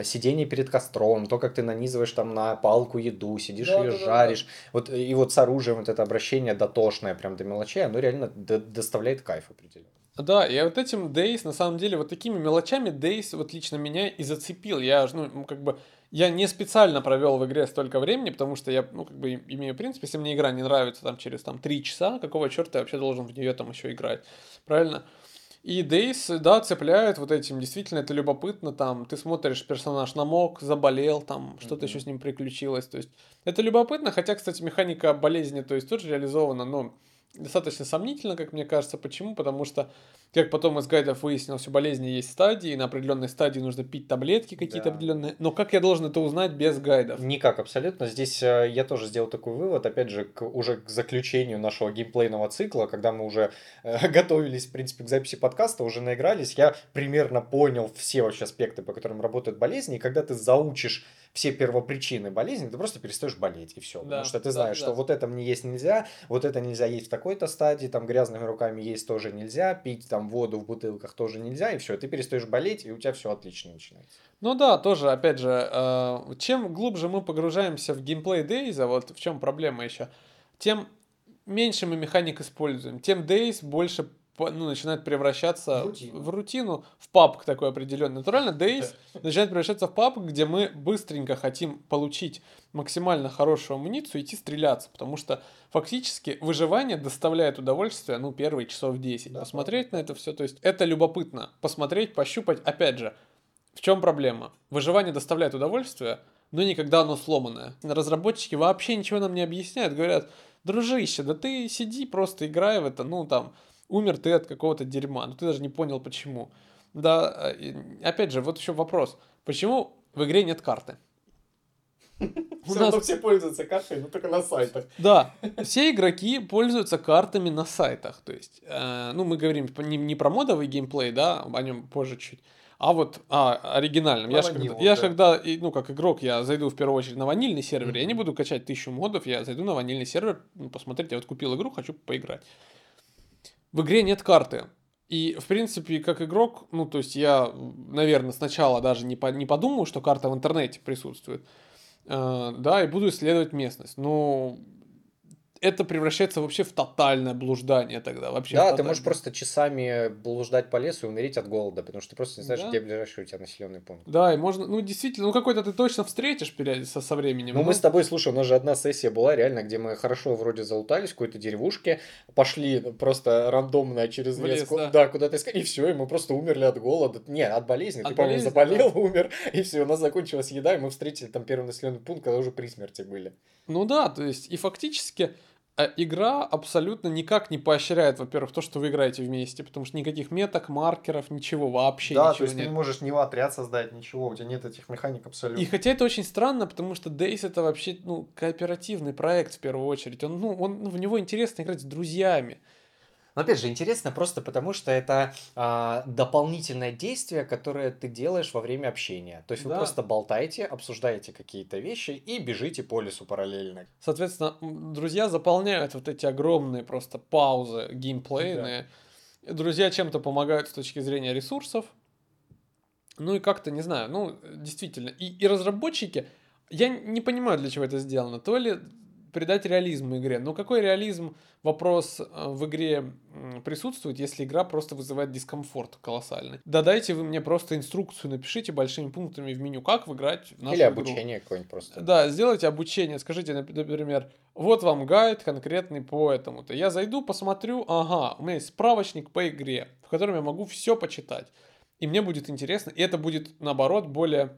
сидение перед костром, то, как ты нанизываешь там на палку еду, сидишь да, ее да, жаришь. Да, да. Вот, и вот с оружием вот это обращение дотошное прям до мелочей, оно реально доставляет кайф определенно. Да, и вот этим Дейс, на самом деле, вот такими мелочами Дейс вот лично меня и зацепил. Я, ну, как бы, я не специально провел в игре столько времени, потому что я, ну, как бы, имею принцип, если мне игра не нравится там через там три часа, какого черта я вообще должен в нее там еще играть, правильно? И Дейс, да, цепляет вот этим, действительно, это любопытно, там, ты смотришь, персонаж намок, заболел, там, что-то mm-hmm. еще с ним приключилось, то есть, это любопытно, хотя, кстати, механика болезни, то есть, тоже реализована, но достаточно сомнительно, как мне кажется. Почему? Потому что, как потом из гайдов выяснилось, у болезни есть стадии, и на определенной стадии нужно пить таблетки какие-то да. определенные. Но как я должен это узнать без гайдов? Никак, абсолютно. Здесь э, я тоже сделал такой вывод, опять же, к, уже к заключению нашего геймплейного цикла, когда мы уже э, *laughs* готовились, в принципе, к записи подкаста, уже наигрались, я примерно понял все вообще аспекты, по которым работают болезни, и когда ты заучишь все первопричины болезни, ты просто перестаешь болеть, и все. Да, потому что ты знаешь, да, что вот это мне есть нельзя, вот это нельзя есть в такой-то стадии, там грязными руками есть тоже нельзя, пить там воду в бутылках тоже нельзя, и все, ты перестаешь болеть, и у тебя все отлично начинается. Ну да, тоже, опять же, э, чем глубже мы погружаемся в геймплей Дейза, вот в чем проблема еще, тем меньше мы механик используем, тем Дейз больше ну, начинает превращаться в рутину. в рутину, в такой определенный. Натурально Days *laughs* начинает превращаться в папк, где мы быстренько хотим получить максимально хорошую амуницию и идти стреляться, потому что фактически выживание доставляет удовольствие, ну, первые часов 10. Да, Посмотреть да. на это все, то есть это любопытно. Посмотреть, пощупать, опять же, в чем проблема? Выживание доставляет удовольствие, но никогда оно сломанное. Разработчики вообще ничего нам не объясняют, говорят, дружище, да ты сиди, просто играй в это, ну, там, умер ты от какого-то дерьма, но ты даже не понял почему. Да, опять же, вот еще вопрос. Почему в игре нет карты? *laughs* Все равно все пользуются картой, но только на сайтах. Да, все игроки пользуются картами на сайтах. То есть, э, ну, мы говорим не, не про модовый геймплей, да, о нем позже чуть. А вот а, оригинальным. Я же когда, я когда, ну, как игрок, я зайду в первую очередь на ванильный сервер. Mm-hmm. Я не буду качать тысячу модов, я зайду на ванильный сервер, ну, посмотреть, я вот купил игру, хочу поиграть в игре нет карты. И, в принципе, как игрок, ну, то есть я, наверное, сначала даже не, по, не подумаю, что карта в интернете присутствует, э, да, и буду исследовать местность. Но это превращается вообще в тотальное блуждание тогда. Вообще да, ты можешь просто часами блуждать по лесу и умереть от голода, потому что ты просто не знаешь, да. где ближайший у тебя населенный пункт. Да, и можно, ну действительно, ну какой-то ты точно встретишь со, со временем. Ну, ну мы с тобой, слушай, у нас же одна сессия была реально, где мы хорошо вроде залутались в какой-то деревушке, пошли просто рандомно через лес, лес да, да куда-то искать, и все, и мы просто умерли от голода. Не, от болезни. От ты, по-моему, заболел, да. умер, и все, у нас закончилась еда, и мы встретили там первый населенный пункт, когда уже при смерти были. Ну да, то есть, и фактически а игра абсолютно никак не поощряет, во-первых, то, что вы играете вместе, потому что никаких меток, маркеров, ничего вообще да, ничего то есть нет. ты не можешь ни отряд создать, ничего, у тебя нет этих механик абсолютно. И хотя это очень странно, потому что Days это вообще, ну, кооперативный проект в первую очередь. Он, ну, он, ну, в него интересно играть с друзьями. Но опять же, интересно просто потому, что это а, дополнительное действие, которое ты делаешь во время общения. То есть да. вы просто болтаете, обсуждаете какие-то вещи и бежите по лесу параллельно. Соответственно, друзья заполняют вот эти огромные просто паузы геймплейные. Да. Друзья чем-то помогают с точки зрения ресурсов. Ну и как-то, не знаю, ну, действительно. И, и разработчики, я не понимаю, для чего это сделано. То ли придать реализм игре. Но какой реализм, вопрос э, в игре присутствует, если игра просто вызывает дискомфорт колоссальный? Да дайте вы мне просто инструкцию, напишите большими пунктами в меню, как играть в нашу Или обучение какое-нибудь просто. Да, сделайте обучение, скажите, например, вот вам гайд конкретный по этому-то. Я зайду, посмотрю, ага, у меня есть справочник по игре, в котором я могу все почитать. И мне будет интересно, и это будет, наоборот, более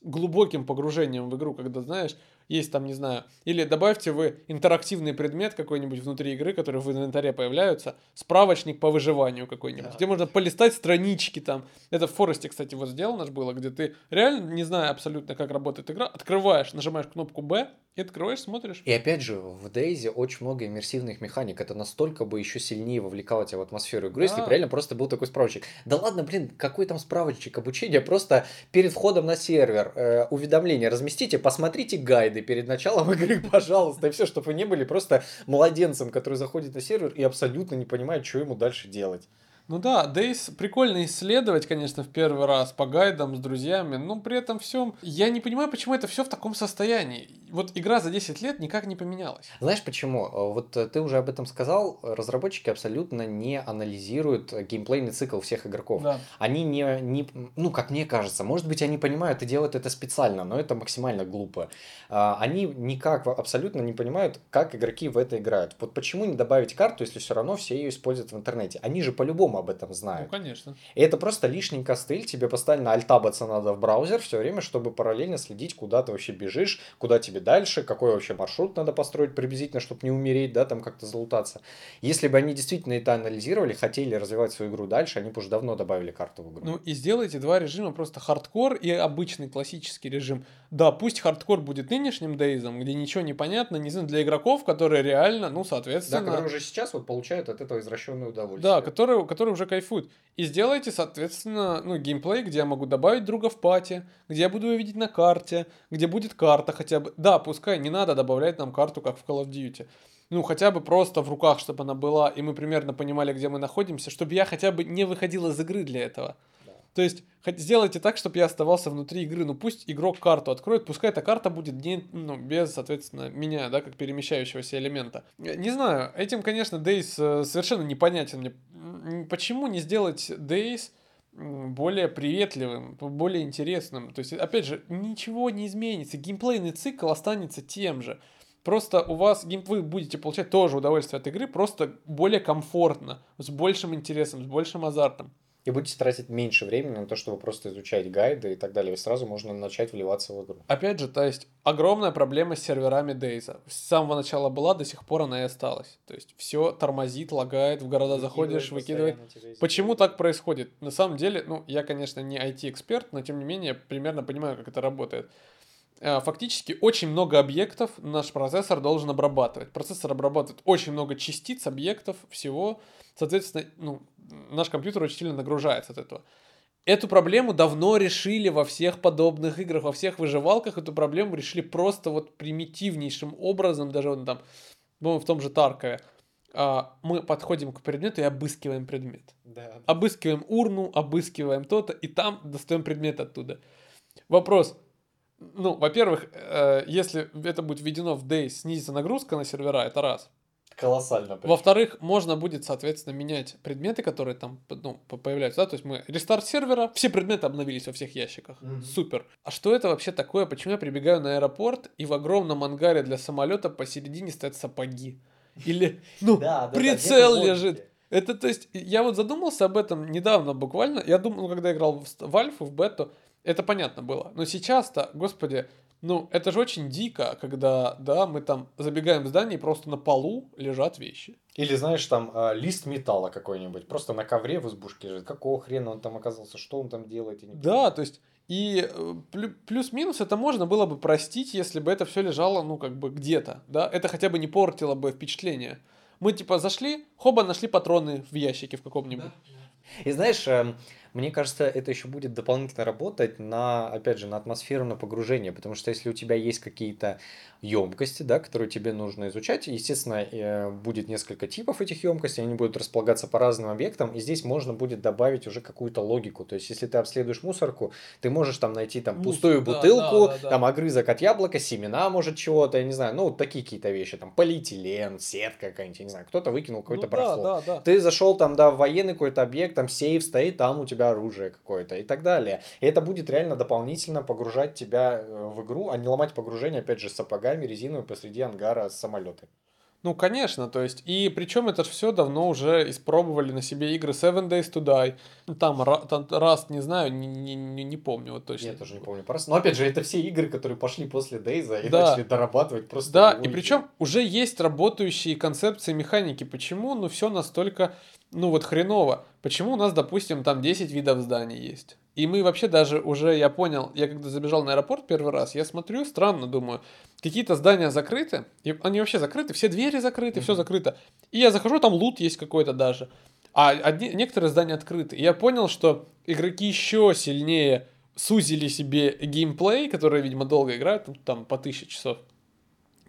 глубоким погружением в игру, когда, знаешь, есть там, не знаю, или добавьте вы интерактивный предмет какой-нибудь внутри игры, который в инвентаре появляются, справочник по выживанию какой-нибудь, да. где можно полистать странички там. Это в Форесте, кстати, вот сделано было, где ты реально, не зная абсолютно, как работает игра, открываешь, нажимаешь кнопку B, и открываешь, смотришь. И опять же, в Дейзи очень много иммерсивных механик. Это настолько бы еще сильнее вовлекало тебя в атмосферу игры, да. если бы реально просто был такой справочник. Да ладно, блин, какой там справочник обучения? Просто перед входом на сервер э, уведомление разместите, посмотрите гайды перед началом *laughs* игры, пожалуйста. И все, чтобы вы не были просто младенцем, который заходит на сервер и абсолютно не понимает, что ему дальше делать. Ну да, Days прикольно исследовать, конечно, в первый раз по гайдам с друзьями, но при этом всем я не понимаю, почему это все в таком состоянии. Вот игра за 10 лет никак не поменялась. Знаешь почему? Вот э, ты уже об этом сказал, разработчики абсолютно не анализируют геймплейный цикл всех игроков. Да. Они не, не, ну как мне кажется, может быть они понимают и делают это специально, но это максимально глупо. А, они никак абсолютно не понимают, как игроки в это играют. Вот почему не добавить карту, если все равно все ее используют в интернете? Они же по-любому по-любому об этом знают. Ну, конечно. И это просто лишний костыль, тебе постоянно альтабаться надо в браузер все время, чтобы параллельно следить, куда ты вообще бежишь, куда тебе дальше, какой вообще маршрут надо построить приблизительно, чтобы не умереть, да, там как-то залутаться. Если бы они действительно это анализировали, хотели развивать свою игру дальше, они бы уже давно добавили карту в игру. Ну и сделайте два режима, просто хардкор и обычный классический режим. Да, пусть хардкор будет нынешним DayZ ом, где ничего не понятно, не знаю, для игроков, которые реально, ну, соответственно... Да, которые уже сейчас вот получают от этого извращенное удовольствие. Да, которые, которые уже кайфуют. И сделайте, соответственно, ну, геймплей, где я могу добавить друга в party, где я буду его видеть на карте, где будет карта хотя бы. Да, пускай не надо добавлять нам карту, как в Call of Duty. Ну, хотя бы просто в руках, чтобы она была, и мы примерно понимали, где мы находимся, чтобы я хотя бы не выходил из игры для этого. То есть сделайте так, чтобы я оставался внутри игры. Ну пусть игрок карту откроет, пускай эта карта будет не, ну, без, соответственно, меня, да, как перемещающегося элемента. Не знаю, этим, конечно, Days э, совершенно непонятен мне. Почему не сделать Days более приветливым, более интересным? То есть, опять же, ничего не изменится. Геймплейный цикл останется тем же. Просто у вас вы будете получать тоже удовольствие от игры, просто более комфортно, с большим интересом, с большим азартом и будете тратить меньше времени на то, чтобы просто изучать гайды и так далее. И сразу можно начать вливаться в игру. Опять же, то есть огромная проблема с серверами Дейза. С самого начала была, до сих пор она и осталась. То есть все тормозит, лагает, в города заходишь, выкидывает. Почему так происходит? На самом деле, ну, я, конечно, не IT-эксперт, но тем не менее примерно понимаю, как это работает. Э, фактически очень много объектов наш процессор должен обрабатывать. Процессор обрабатывает очень много частиц, объектов, всего. Соответственно, ну, наш компьютер очень сильно нагружается от этого. Эту проблему давно решили во всех подобных играх, во всех выживалках. Эту проблему решили просто вот примитивнейшим образом, даже вот там, ну, в том же Таркове. А, мы подходим к предмету и обыскиваем предмет. Да. Обыскиваем урну, обыскиваем то-то, и там достаем предмет оттуда. Вопрос, ну, во-первых, э, если это будет введено в Days, снизится нагрузка на сервера, это раз. Колоссально. Во-вторых, можно будет, соответственно, менять предметы, которые там ну, появляются. Да? То есть мы рестарт сервера, все предметы обновились во всех ящиках. Mm-hmm. Супер. А что это вообще такое? Почему я прибегаю на аэропорт и в огромном ангаре для самолета посередине стоят сапоги? Или, ну, прицел лежит. Это, то есть, я вот задумался об этом недавно буквально. Я думал, когда играл в Альфу, в бету, это понятно было. Но сейчас-то, господи, ну, это же очень дико, когда, да, мы там забегаем в здание, и просто на полу лежат вещи. Или, знаешь, там э, лист металла какой-нибудь, просто на ковре в избушке лежит. Какого хрена он там оказался, что он там делает? И да, то есть, и э, плюс-минус это можно было бы простить, если бы это все лежало, ну, как бы где-то, да, это хотя бы не портило бы впечатление. Мы, типа, зашли, хоба, нашли патроны в ящике в каком-нибудь. Да. И знаешь, эм, мне кажется, это еще будет дополнительно работать на, опять же, на атмосферу, на погружение, потому что если у тебя есть какие-то емкости, да, которые тебе нужно изучать. Естественно, э, будет несколько типов этих емкостей, они будут располагаться по разным объектам, и здесь можно будет добавить уже какую-то логику. То есть, если ты обследуешь мусорку, ты можешь там найти там пустую Мус, бутылку, да, да, да, там огрызок от яблока, семена, может, чего-то, я не знаю, ну, вот такие какие-то вещи, там полиэтилен, сетка какая-нибудь, я не знаю, кто-то выкинул какой-то ну, барахло. Да, да, да. Ты зашел там, да, в военный какой-то объект, там сейф стоит, там у тебя оружие какое-то и так далее. И это будет реально дополнительно погружать тебя э, в игру, а не ломать погружение, опять же, сапогами ногами резиновые посреди ангара самолеты. Ну, конечно, то есть, и причем это все давно уже испробовали на себе игры Seven Days to Die. Ну, там, там Rust, не знаю, не, не, не помню вот точно. Я тоже не помню про Но опять же, это все игры, которые пошли после Дейза и да. начали дорабатывать просто. Да, и причем уже есть работающие концепции механики. Почему, ну, все настолько, ну, вот хреново. Почему у нас, допустим, там 10 видов зданий есть? И мы вообще даже уже, я понял, я когда забежал на аэропорт первый раз, я смотрю, странно, думаю, какие-то здания закрыты, и они вообще закрыты, все двери закрыты, mm-hmm. все закрыто. И я захожу, там лут есть какой-то даже. А одни, некоторые здания открыты. И я понял, что игроки еще сильнее сузили себе геймплей, которые, видимо, долго играют, там по тысяче часов.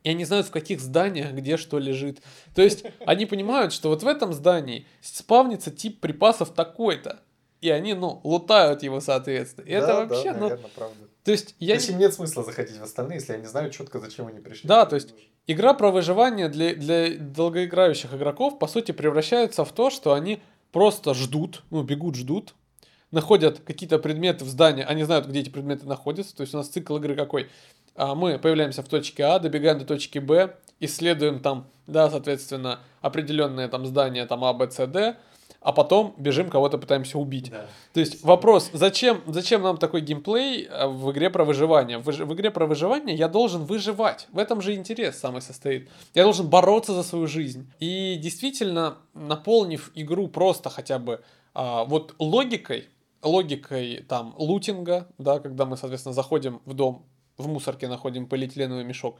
И они знают, в каких зданиях где что лежит. То есть они понимают, что вот в этом здании спавнится тип припасов такой-то и они, ну, лутают его, соответственно. И да, это вообще, да, наверное, ну... правда. То есть я... То нет смысла заходить в остальные, если они знают четко, зачем они пришли. Да, то есть игра про выживание для, для долгоиграющих игроков, по сути, превращается в то, что они просто ждут, ну, бегут, ждут, находят какие-то предметы в здании, они знают, где эти предметы находятся, то есть у нас цикл игры какой? А, мы появляемся в точке А, добегаем до точки Б, исследуем там, да, соответственно, определенные там здания, там А, Б, С, Д, а потом бежим, кого-то пытаемся убить. Да. То есть вопрос, зачем, зачем нам такой геймплей э, в игре про выживание? В, в игре про выживание я должен выживать. В этом же интерес самый состоит. Я должен бороться за свою жизнь. И действительно, наполнив игру просто хотя бы а, вот логикой, логикой там лутинга, да, когда мы, соответственно, заходим в дом, в мусорке находим полиэтиленовый мешок,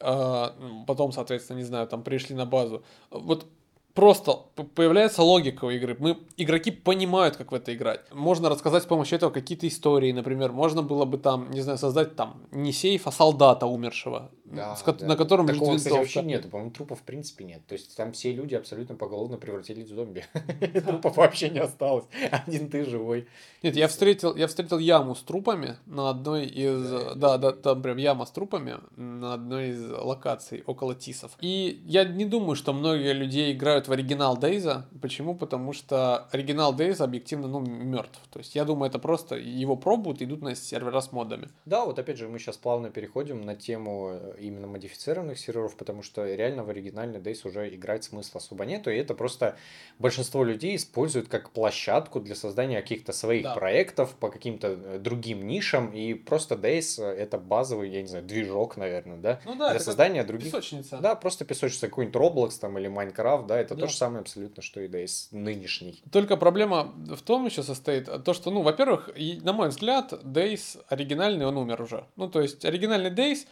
а, потом, соответственно, не знаю, там пришли на базу. Вот просто появляется логика у игры. Мы, игроки понимают, как в это играть. Можно рассказать с помощью этого какие-то истории, например. Можно было бы там, не знаю, создать там не сейф, а солдата умершего, да, с, да. на котором Такого, лежит кстати, вообще нету. По-моему, трупов в принципе нет. То есть там все люди абсолютно поголовно превратились в зомби. *laughs* Трупов вообще не осталось. Один ты живой. Нет, я встретил, я встретил яму с трупами на одной из... Да, да, там прям яма с трупами на одной из локаций около Тисов. И я не думаю, что многие людей играют в оригинал Дейза. Почему? Потому что оригинал Дейза объективно, ну, мертв. То есть я думаю, это просто его пробуют, идут на сервера с модами. Да, вот опять же мы сейчас плавно переходим на тему э, именно модифицированных серверов, потому что реально в оригинальный Дейс уже играть смысла особо нету, и это просто большинство людей используют как площадку для создания каких-то своих да. проектов по каким-то э, другим нишам, и просто Дейс э, это базовый, я не знаю, движок, наверное, да, ну, да для создания других... Песочница. Да, просто песочница, какой-нибудь Roblox там или Minecraft, да, это да. то же самое абсолютно, что и Дейс нынешний. Только проблема в том еще состоит, то, что, ну, во-первых, на мой взгляд, Дейс оригинальный, он умер уже. Ну, то есть оригинальный Дейс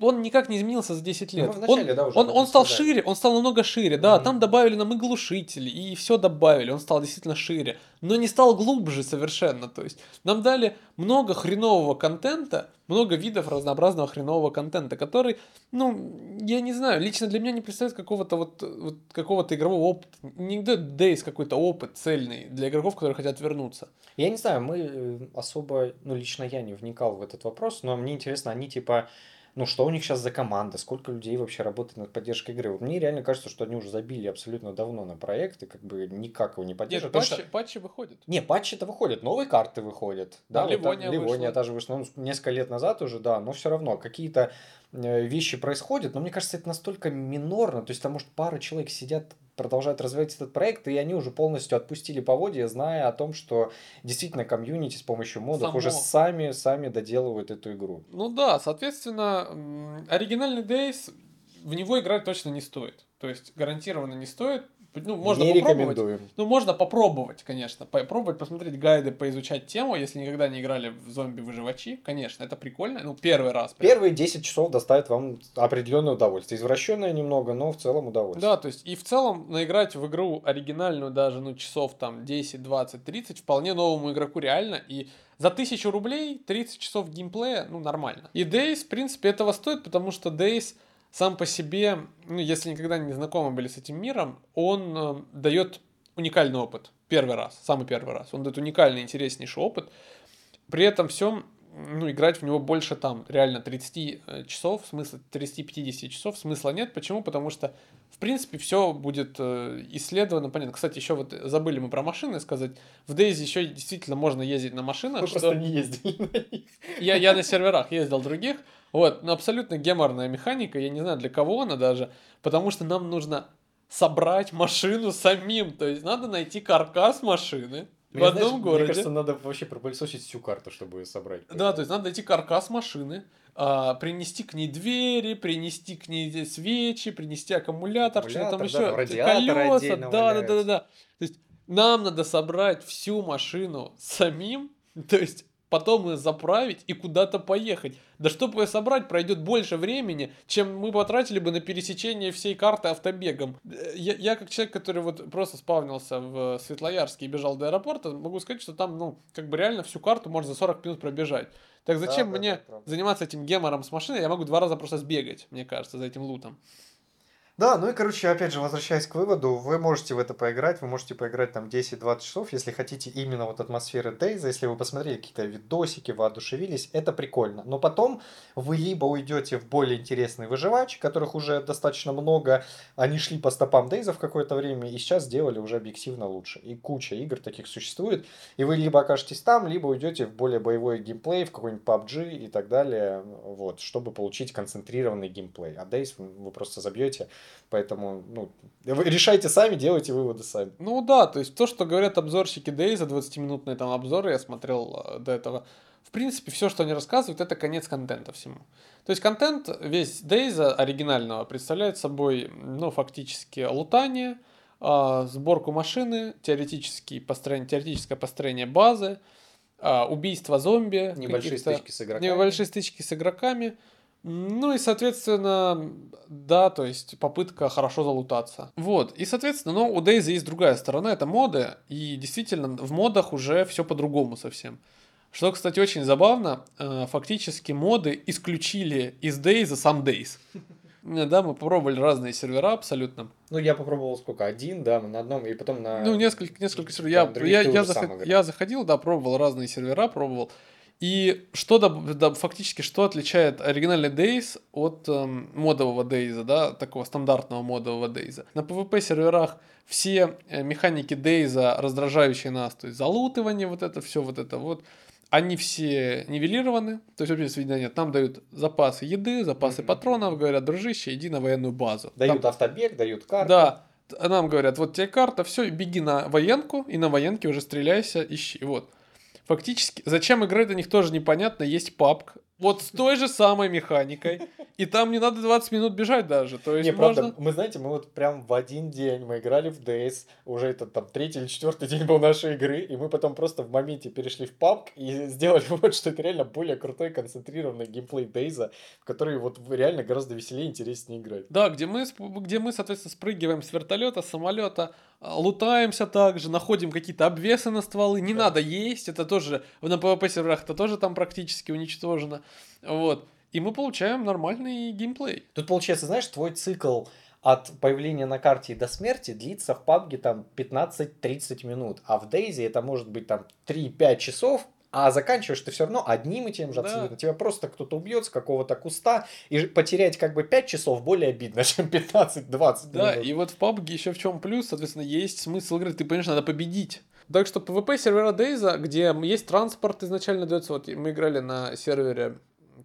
он никак не изменился за 10 лет. Ну, вначале, он, да, он, он стал сказали. шире, он стал намного шире, да, mm-hmm. там добавили нам и глушители, и все добавили, он стал действительно шире, но не стал глубже совершенно, то есть нам дали много хренового контента, много видов разнообразного хренового контента, который, ну, я не знаю, лично для меня не представляет какого-то вот, вот какого-то игрового опыта, нигде Days какой-то опыт цельный для игроков, которые хотят вернуться. Я не знаю, мы э, особо, ну, лично я не вникал в этот вопрос, но мне интересно, они типа ну, что у них сейчас за команда, сколько людей вообще работает над поддержкой игры. Вот мне реально кажется, что они уже забили абсолютно давно на проект и как бы никак его не поддерживают. Нет, патчи, что... патчи выходят. Не, патчи-то выходят, новые карты выходят. Да, да Ливония, вот, Ливония вышла, ну, несколько лет назад уже, да, но все равно какие-то э, вещи происходят, но мне кажется, это настолько минорно, то есть там, может, пара человек сидят продолжают развивать этот проект, и они уже полностью отпустили поводья, зная о том, что действительно комьюнити с помощью модов Само... уже сами, сами доделывают эту игру. Ну да, соответственно, оригинальный Days в него играть точно не стоит. То есть гарантированно не стоит, ну, можно не попробовать. рекомендуем. Ну, можно попробовать, конечно. Попробовать, посмотреть гайды, поизучать тему, если никогда не играли в зомби-выживачи. Конечно, это прикольно. Ну, первый раз. Прям. Первые 10 часов доставит вам определенное удовольствие. Извращенное немного, но в целом удовольствие. Да, то есть и в целом наиграть в игру оригинальную даже, ну, часов там 10, 20, 30 вполне новому игроку реально. И за тысячу рублей 30 часов геймплея, ну, нормально. И Days, в принципе, этого стоит, потому что Days сам по себе, ну, если никогда не знакомы были с этим миром, он э, дает уникальный опыт. Первый раз, самый первый раз. Он дает уникальный, интереснейший опыт. При этом всем, ну, играть в него больше там реально 30 э, часов, смысла 30-50 часов смысла нет. Почему? Потому что, в принципе, все будет э, исследовано, понятно. Кстати, еще вот забыли мы про машины сказать. В Daisy еще действительно можно ездить на машинах. Мы что... просто не ездили на них. Я, я на серверах ездил других. Вот, ну, абсолютно геморная механика, я не знаю, для кого она даже, потому что нам нужно собрать машину самим, то есть надо найти каркас машины, мне, в одном знаешь, городе. Мне кажется, надо вообще пропылесосить всю карту, чтобы ее собрать. Да, то есть надо найти каркас машины, а, принести к ней двери, принести к ней свечи, принести аккумулятор, аккумулятор что там да, еще, колеса, да, да, да, да, да. То есть нам надо собрать всю машину самим, *laughs* то есть потом ее заправить и куда-то поехать. Да чтобы ее собрать, пройдет больше времени, чем мы потратили бы на пересечение всей карты автобегом. Я, я как человек, который вот просто спавнился в Светлоярске и бежал до аэропорта, могу сказать, что там, ну, как бы реально всю карту можно за 40 минут пробежать. Так зачем да, мне да, заниматься этим гемором с машиной? Я могу два раза просто сбегать, мне кажется, за этим лутом. Да, ну и, короче, опять же, возвращаясь к выводу, вы можете в это поиграть, вы можете поиграть там 10-20 часов, если хотите именно вот атмосферы Дейза, если вы посмотрели какие-то видосики, воодушевились, это прикольно. Но потом вы либо уйдете в более интересный выживач, которых уже достаточно много, они шли по стопам Дейза в какое-то время, и сейчас сделали уже объективно лучше. И куча игр таких существует, и вы либо окажетесь там, либо уйдете в более боевой геймплей, в какой-нибудь PUBG и так далее, вот, чтобы получить концентрированный геймплей. А Дейз вы просто забьете Поэтому, ну, решайте сами, делайте выводы сами. Ну да, то есть то, что говорят обзорщики за 20-минутные там обзоры, я смотрел э, до этого, в принципе, все, что они рассказывают, это конец контента всему. То есть контент весь Дейза оригинального представляет собой, ну, фактически лутание, э, сборку машины, теоретический построение, теоретическое построение базы, э, убийство зомби. Небольшие стычки с игроками. Небольшие стычки с игроками. Ну и, соответственно, да, то есть попытка хорошо залутаться. Вот, и, соответственно, но у Дейза есть другая сторона, это моды, и действительно в модах уже все по-другому совсем. Что, кстати, очень забавно, э, фактически моды исключили из Дейза сам Дейз. Да, мы попробовали разные сервера абсолютно. Ну, я попробовал сколько? Один, да, на одном, и потом на... Ну, несколько, несколько серверов. Я, я, я, заход... я заходил, да, пробовал разные сервера, пробовал. И что да, да, фактически что отличает оригинальный Days от эм, модового Days, да, такого стандартного модового Days? На PvP серверах все э, механики Days, раздражающие нас, то есть залутывание, вот это все, вот это вот, они все нивелированы, то есть вообще сведения нет. Нам дают запасы еды, запасы mm-hmm. патронов, говорят, дружище, иди на военную базу. Дают Там... автобег, дают карту. Да, нам говорят, вот тебе карта, все, беги на военку, и на военке уже стреляйся, ищи, вот. Фактически, зачем играть на них тоже непонятно. Есть папк, Вот с той же самой механикой. И там не надо 20 минут бежать даже. То есть не, можно... правда, мы знаете, мы вот прям в один день мы играли в Days, уже это там третий или четвертый день был нашей игры, и мы потом просто в моменте перешли в PUBG и сделали *laughs* вот, что это реально более крутой, концентрированный геймплей Дейза, в который вот реально гораздо веселее и интереснее играть. Да, где мы, где мы, соответственно, спрыгиваем с вертолета, самолета, лутаемся также, находим какие-то обвесы на стволы, не да. надо есть, это тоже, на PvP серверах это тоже там практически уничтожено. Вот. И мы получаем нормальный геймплей. Тут получается, знаешь, твой цикл от появления на карте до смерти длится в PUBG там 15-30 минут, а в Дейзи это может быть там 3-5 часов, а заканчиваешь ты все равно одним и тем же абсолютно. Да. Тебя просто кто-то убьет с какого-то куста, и потерять как бы 5 часов более обидно, *laughs* чем 15-20 Да, минут. и вот в PUBG еще в чем плюс, соответственно, есть смысл игры. Ты понимаешь, надо победить. Так что PvP сервера Дейза, где есть транспорт изначально дается, вот мы играли на сервере,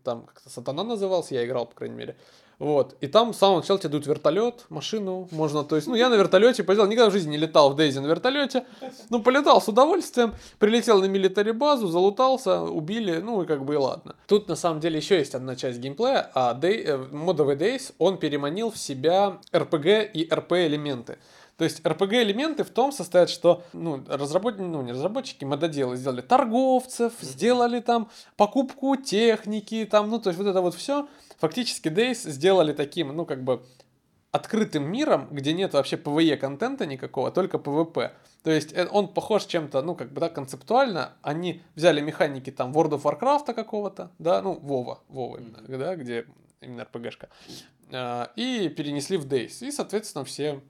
там как-то Сатана назывался, я играл, по крайней мере. Вот. И там с самого начала тебе дают вертолет, машину, можно, то есть, ну, я на вертолете полетел, никогда в жизни не летал в Дейзи на вертолете, ну, полетал с удовольствием, прилетел на милитари базу, залутался, убили, ну, и как бы и ладно. Тут, на самом деле, еще есть одна часть геймплея, а Day, э, модовый Days, он переманил в себя RPG и RP элементы. То есть RPG-элементы в том состоят, что ну, разработчики, ну не разработчики, мододелы сделали торговцев, сделали там покупку техники, там, ну то есть вот это вот все. Фактически Days сделали таким, ну как бы открытым миром, где нет вообще PvE контента никакого, только PvP. То есть э, он похож чем-то, ну, как бы, да, концептуально. Они взяли механики там World of Warcraft какого-то, да, ну, Вова, Вова именно, mm-hmm. да, где именно RPG-шка, а, и перенесли в Days. И, соответственно, все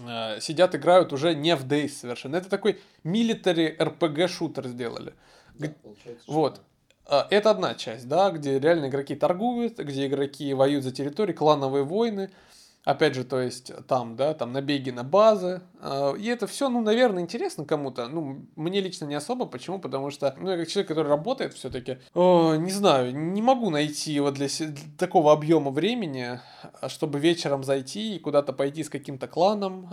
Э, сидят, играют уже не в Days совершенно. Это такой military RPG шутер сделали. Да, вот. А, это одна часть, да, где реально игроки торгуют, где игроки воюют за территории, клановые войны. Опять же, то есть там, да, там набеги на базы. А, и это все, ну, наверное, интересно кому-то. Ну, мне лично не особо. Почему? Потому что, ну, я как человек, который работает все-таки, не знаю, не могу найти вот для, для такого объема времени, а, чтобы вечером зайти и куда-то пойти с каким-то кланом,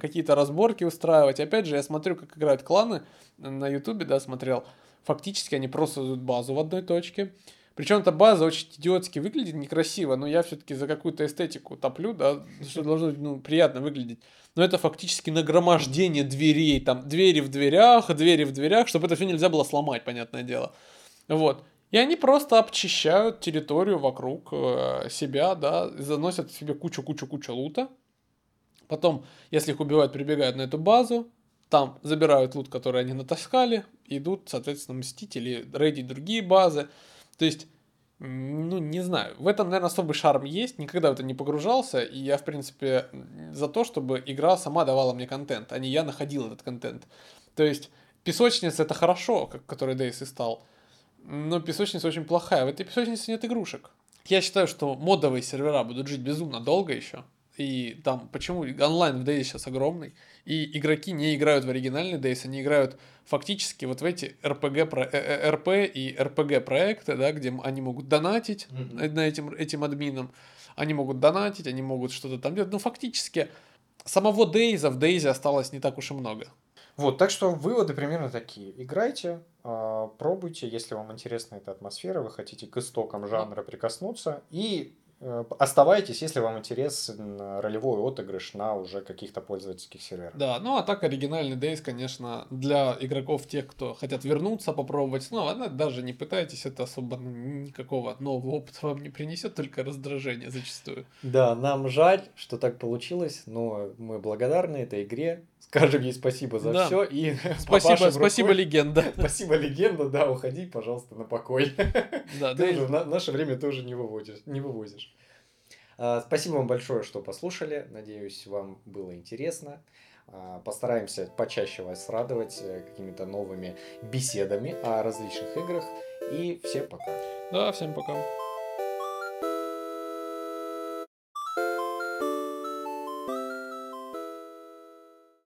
какие-то разборки устраивать. Опять же, я смотрю, как играют кланы на Ютубе, да, смотрел. Фактически они просто дают базу в одной точке причем эта база очень идиотски выглядит, некрасиво, но я все-таки за какую-то эстетику топлю, да, что должно ну, приятно выглядеть. Но это фактически нагромождение дверей, там, двери в дверях, двери в дверях, чтобы это все нельзя было сломать, понятное дело. Вот. И они просто обчищают территорию вокруг э, себя, да, заносят себе кучу-кучу-кучу лута. Потом, если их убивают, прибегают на эту базу, там забирают лут, который они натаскали, идут, соответственно, мстить или рейдить другие базы. То есть, ну, не знаю, в этом, наверное, особый шарм есть, никогда в это не погружался, и я, в принципе, за то, чтобы игра сама давала мне контент, а не я находил этот контент. То есть, песочница это хорошо, как, который Дейс и стал, но песочница очень плохая, в этой песочнице нет игрушек. Я считаю, что модовые сервера будут жить безумно долго еще, и там, почему онлайн в Дейзе сейчас огромный, и игроки не играют в оригинальный Дейс, они играют фактически вот в эти RPG, про, РП э, э, и RPG проекты, да, где они могут донатить mm-hmm. на этим, этим админам, они могут донатить, они могут что-то там делать, но фактически самого Дейза в Дейзе осталось не так уж и много. Вот, так что выводы примерно такие. Играйте, а, пробуйте, если вам интересна эта атмосфера, вы хотите к истокам жанра прикоснуться, и оставайтесь, если вам интересен ролевой отыгрыш на уже каких-то пользовательских серверах. Да, ну а так оригинальный Days, конечно, для игроков, тех, кто хотят вернуться, попробовать снова, ну, даже не пытайтесь, это особо никакого нового опыта вам не принесет, только раздражение зачастую. Да, нам жаль, что так получилось, но мы благодарны этой игре, скажем ей спасибо за да. все и *laughs* спасибо, спасибо легенда. *laughs* Спасибо легенда, да, уходи, пожалуйста, на покой. *laughs* Да, Ты уже в наше время тоже не выводишь, не вывозишь. А, спасибо вам большое, что послушали. Надеюсь, вам было интересно. А, постараемся почаще вас радовать э, какими-то новыми беседами о различных играх. И всем пока. Да, всем пока.